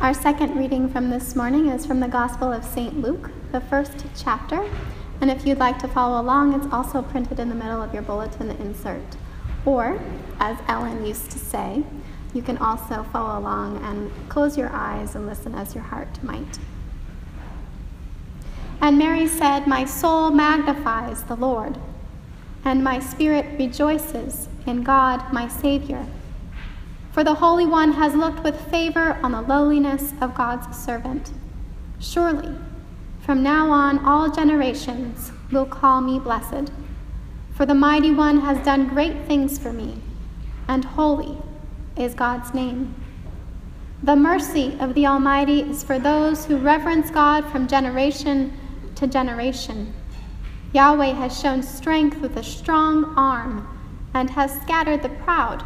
Our second reading from this morning is from the Gospel of St. Luke, the first chapter. And if you'd like to follow along, it's also printed in the middle of your bulletin insert. Or, as Ellen used to say, you can also follow along and close your eyes and listen as your heart might. And Mary said, My soul magnifies the Lord, and my spirit rejoices in God my Savior. For the Holy One has looked with favor on the lowliness of God's servant. Surely, from now on, all generations will call me blessed. For the Mighty One has done great things for me, and holy is God's name. The mercy of the Almighty is for those who reverence God from generation to generation. Yahweh has shown strength with a strong arm and has scattered the proud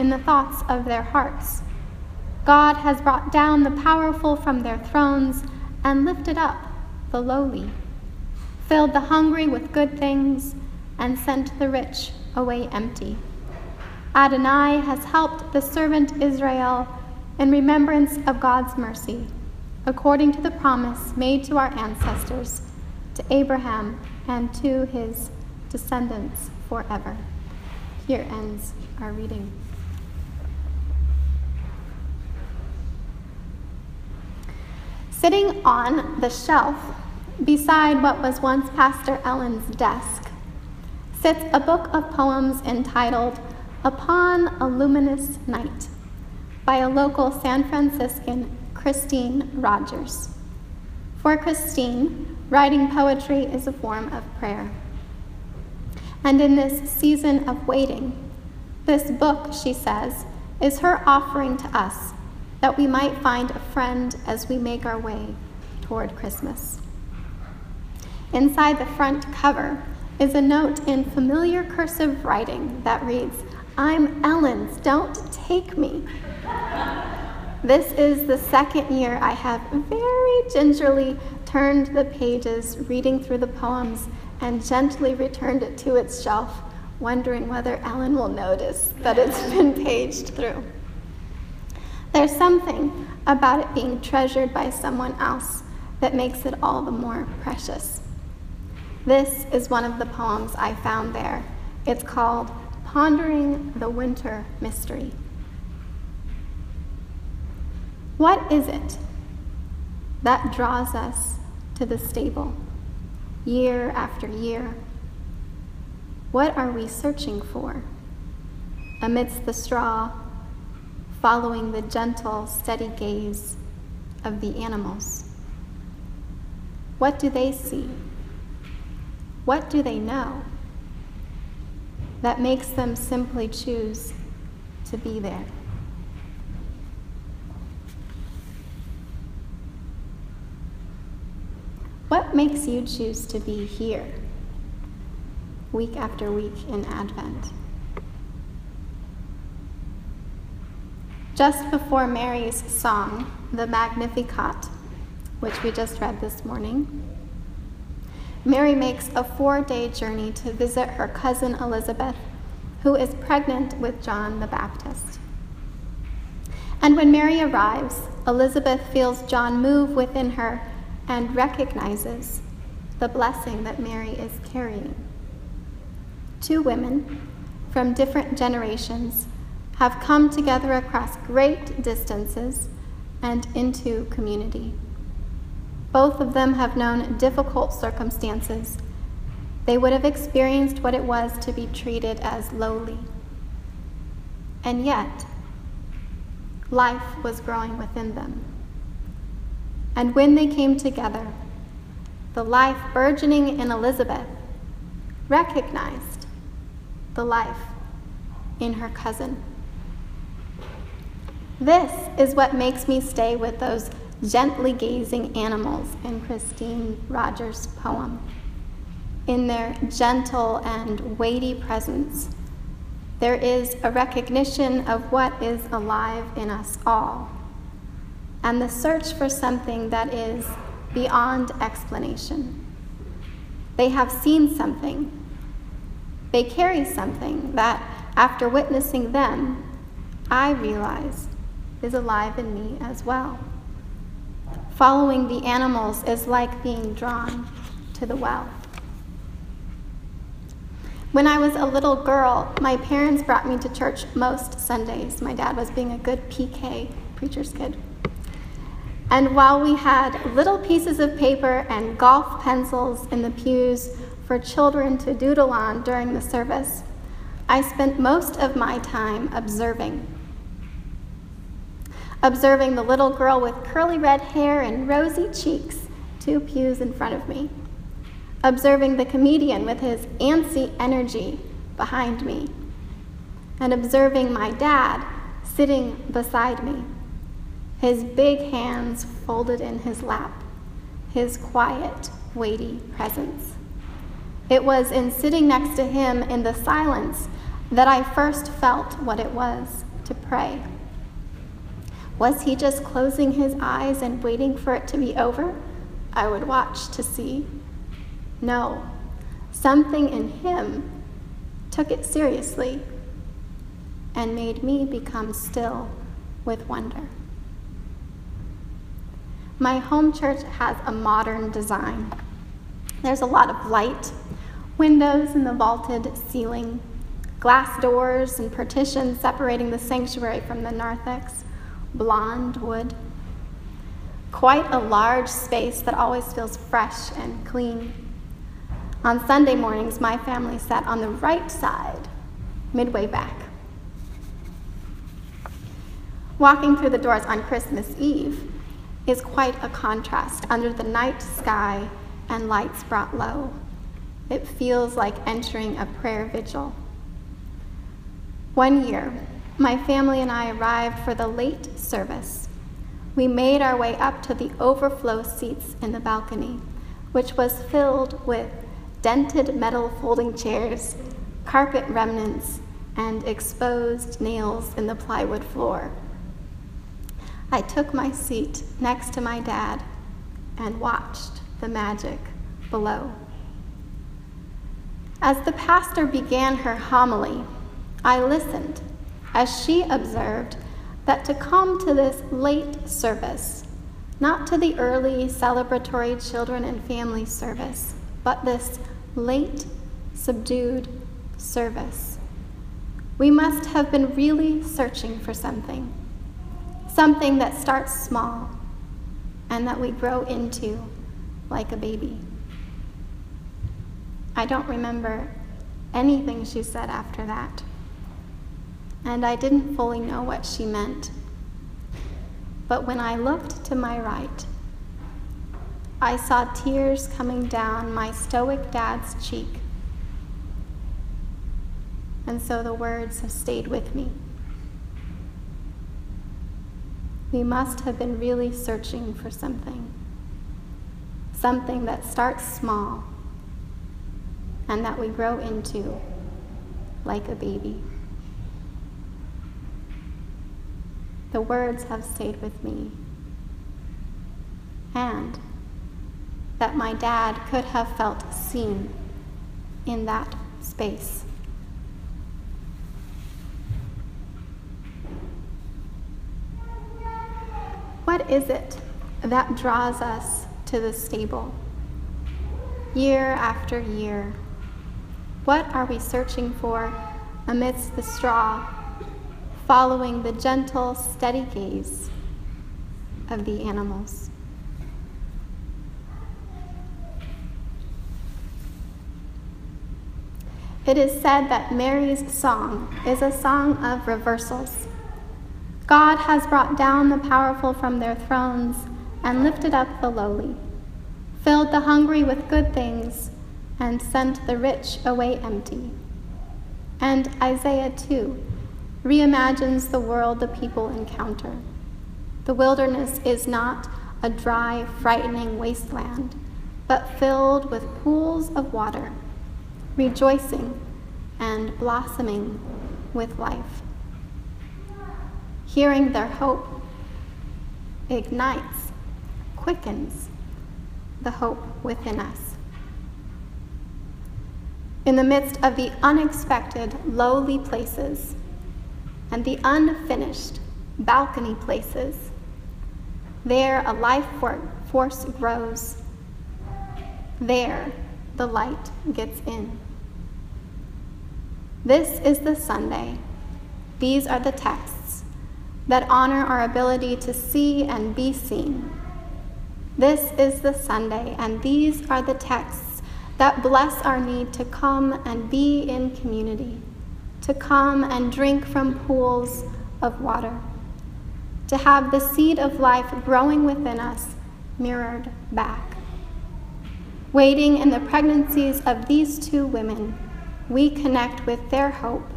in the thoughts of their hearts. God has brought down the powerful from their thrones and lifted up the lowly, filled the hungry with good things, and sent the rich away empty. Adonai has helped the servant Israel in remembrance of God's mercy according to the promise made to our ancestors, to Abraham and to his descendants forever. Here ends our reading. Sitting on the shelf beside what was once Pastor Ellen's desk sits a book of poems entitled Upon a Luminous Night by a local San Franciscan Christine Rogers. For Christine, writing poetry is a form of prayer. And in this season of waiting, this book, she says, is her offering to us that we might find a friend as we make our way toward Christmas. Inside the front cover is a note in familiar cursive writing that reads, I'm Ellen's, don't take me. This is the second year I have very gingerly turned the pages, reading through the poems, and gently returned it to its shelf, wondering whether Ellen will notice that it's been paged through. There's something about it being treasured by someone else that makes it all the more precious. This is one of the poems I found there. It's called Pondering the Winter Mystery. What is it that draws us to the stable year after year? What are we searching for amidst the straw, following the gentle, steady gaze of the animals? What do they see? What do they know that makes them simply choose to be there? What makes you choose to be here week after week in Advent? Just before Mary's song, the Magnificat, which we just read this morning, Mary makes a four day journey to visit her cousin Elizabeth, who is pregnant with John the Baptist. And when Mary arrives, Elizabeth feels John move within her and recognizes the blessing that Mary is carrying. Two women from different generations have come together across great distances and into community. Both of them have known difficult circumstances. They would have experienced what it was to be treated as lowly. And yet, life was growing within them. And when they came together, the life burgeoning in Elizabeth recognized the life in her cousin. This is what makes me stay with those gently gazing animals in Christine Rogers' poem. In their gentle and weighty presence, there is a recognition of what is alive in us all and the search for something that is beyond explanation. They have seen something. They carry something that, after witnessing them, I realize is alive in me as well. Following the animals is like being drawn to the well. When I was a little girl, my parents brought me to church most Sundays. My dad was being a good PK, preacher's kid. And while we had little pieces of paper and golf pencils in the pews for children to doodle on during the service, I spent most of my time observing. Observing the little girl with curly red hair and rosy cheeks two pews in front of me observing the comedian with his antsy energy behind me, and observing my dad sitting beside me, his big hands folded in his lap, his quiet, weighty presence. It was in sitting next to him in the silence that I first felt what it was to pray. Was he just closing his eyes and waiting for it to be over? I would watch to see. No, something in him took it seriously and made me become still with wonder. My home church has a modern design. There's a lot of light, windows in the vaulted ceiling, glass doors and partitions separating the sanctuary from the narthex, blonde wood. Quite a large space that always feels fresh and clean. On Sunday mornings, my family sat on the right side, midway back. Walking through the doors on Christmas Eve is quite a contrast under the night sky and lights brought low. It feels like entering a prayer vigil. One year, my family and I arrived for the late service. We made our way up to the overflow seats in the balcony, which was filled with dented metal folding chairs, carpet remnants, and exposed nails in the plywood floor. I took my seat next to my dad and watched the magic below. As the pastor began her homily, I listened as she observed that to come to this late service, not to the early celebratory children and family service, but this late, subdued service. We must have been really searching for something, something that starts small and that we grow into like a baby. I don't remember anything she said after that, and I didn't fully know what she meant. But when I looked to my right, I saw tears coming down my stoic dad's cheek. And so the words have stayed with me. We must have been really searching for something. Something that starts small and that we grow into like a baby. The words have stayed with me. And that my dad could have felt seen in that space. What is it that draws us to the stable? Year after year, what are we searching for amidst the straw, following the gentle, steady gaze of the animals? It is said that Mary's song is a song of reversals. God has brought down the powerful from their thrones and lifted up the lowly, filled the hungry with good things, and sent the rich away empty. And Isaiah, too, reimagines the world the people encounter. The wilderness is not a dry, frightening wasteland, but filled with pools of water rejoicing and blossoming with life. Hearing their hope ignites, quickens the hope within us. In the midst of the unexpected, lowly places and the unfinished balcony places, There, a life force grows. There, the light gets in. This is the Sunday. These are the texts that honor our ability to see and be seen. This is the Sunday, and these are the texts that bless our need to come and be in community, to come and drink from pools of water, to have the seed of life growing within us mirrored back. Waiting in the pregnancies of these two women, we connect with their hope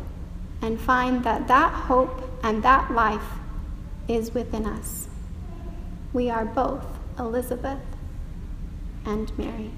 and find that that hope and that life is within us. We are both Elizabeth and Mary.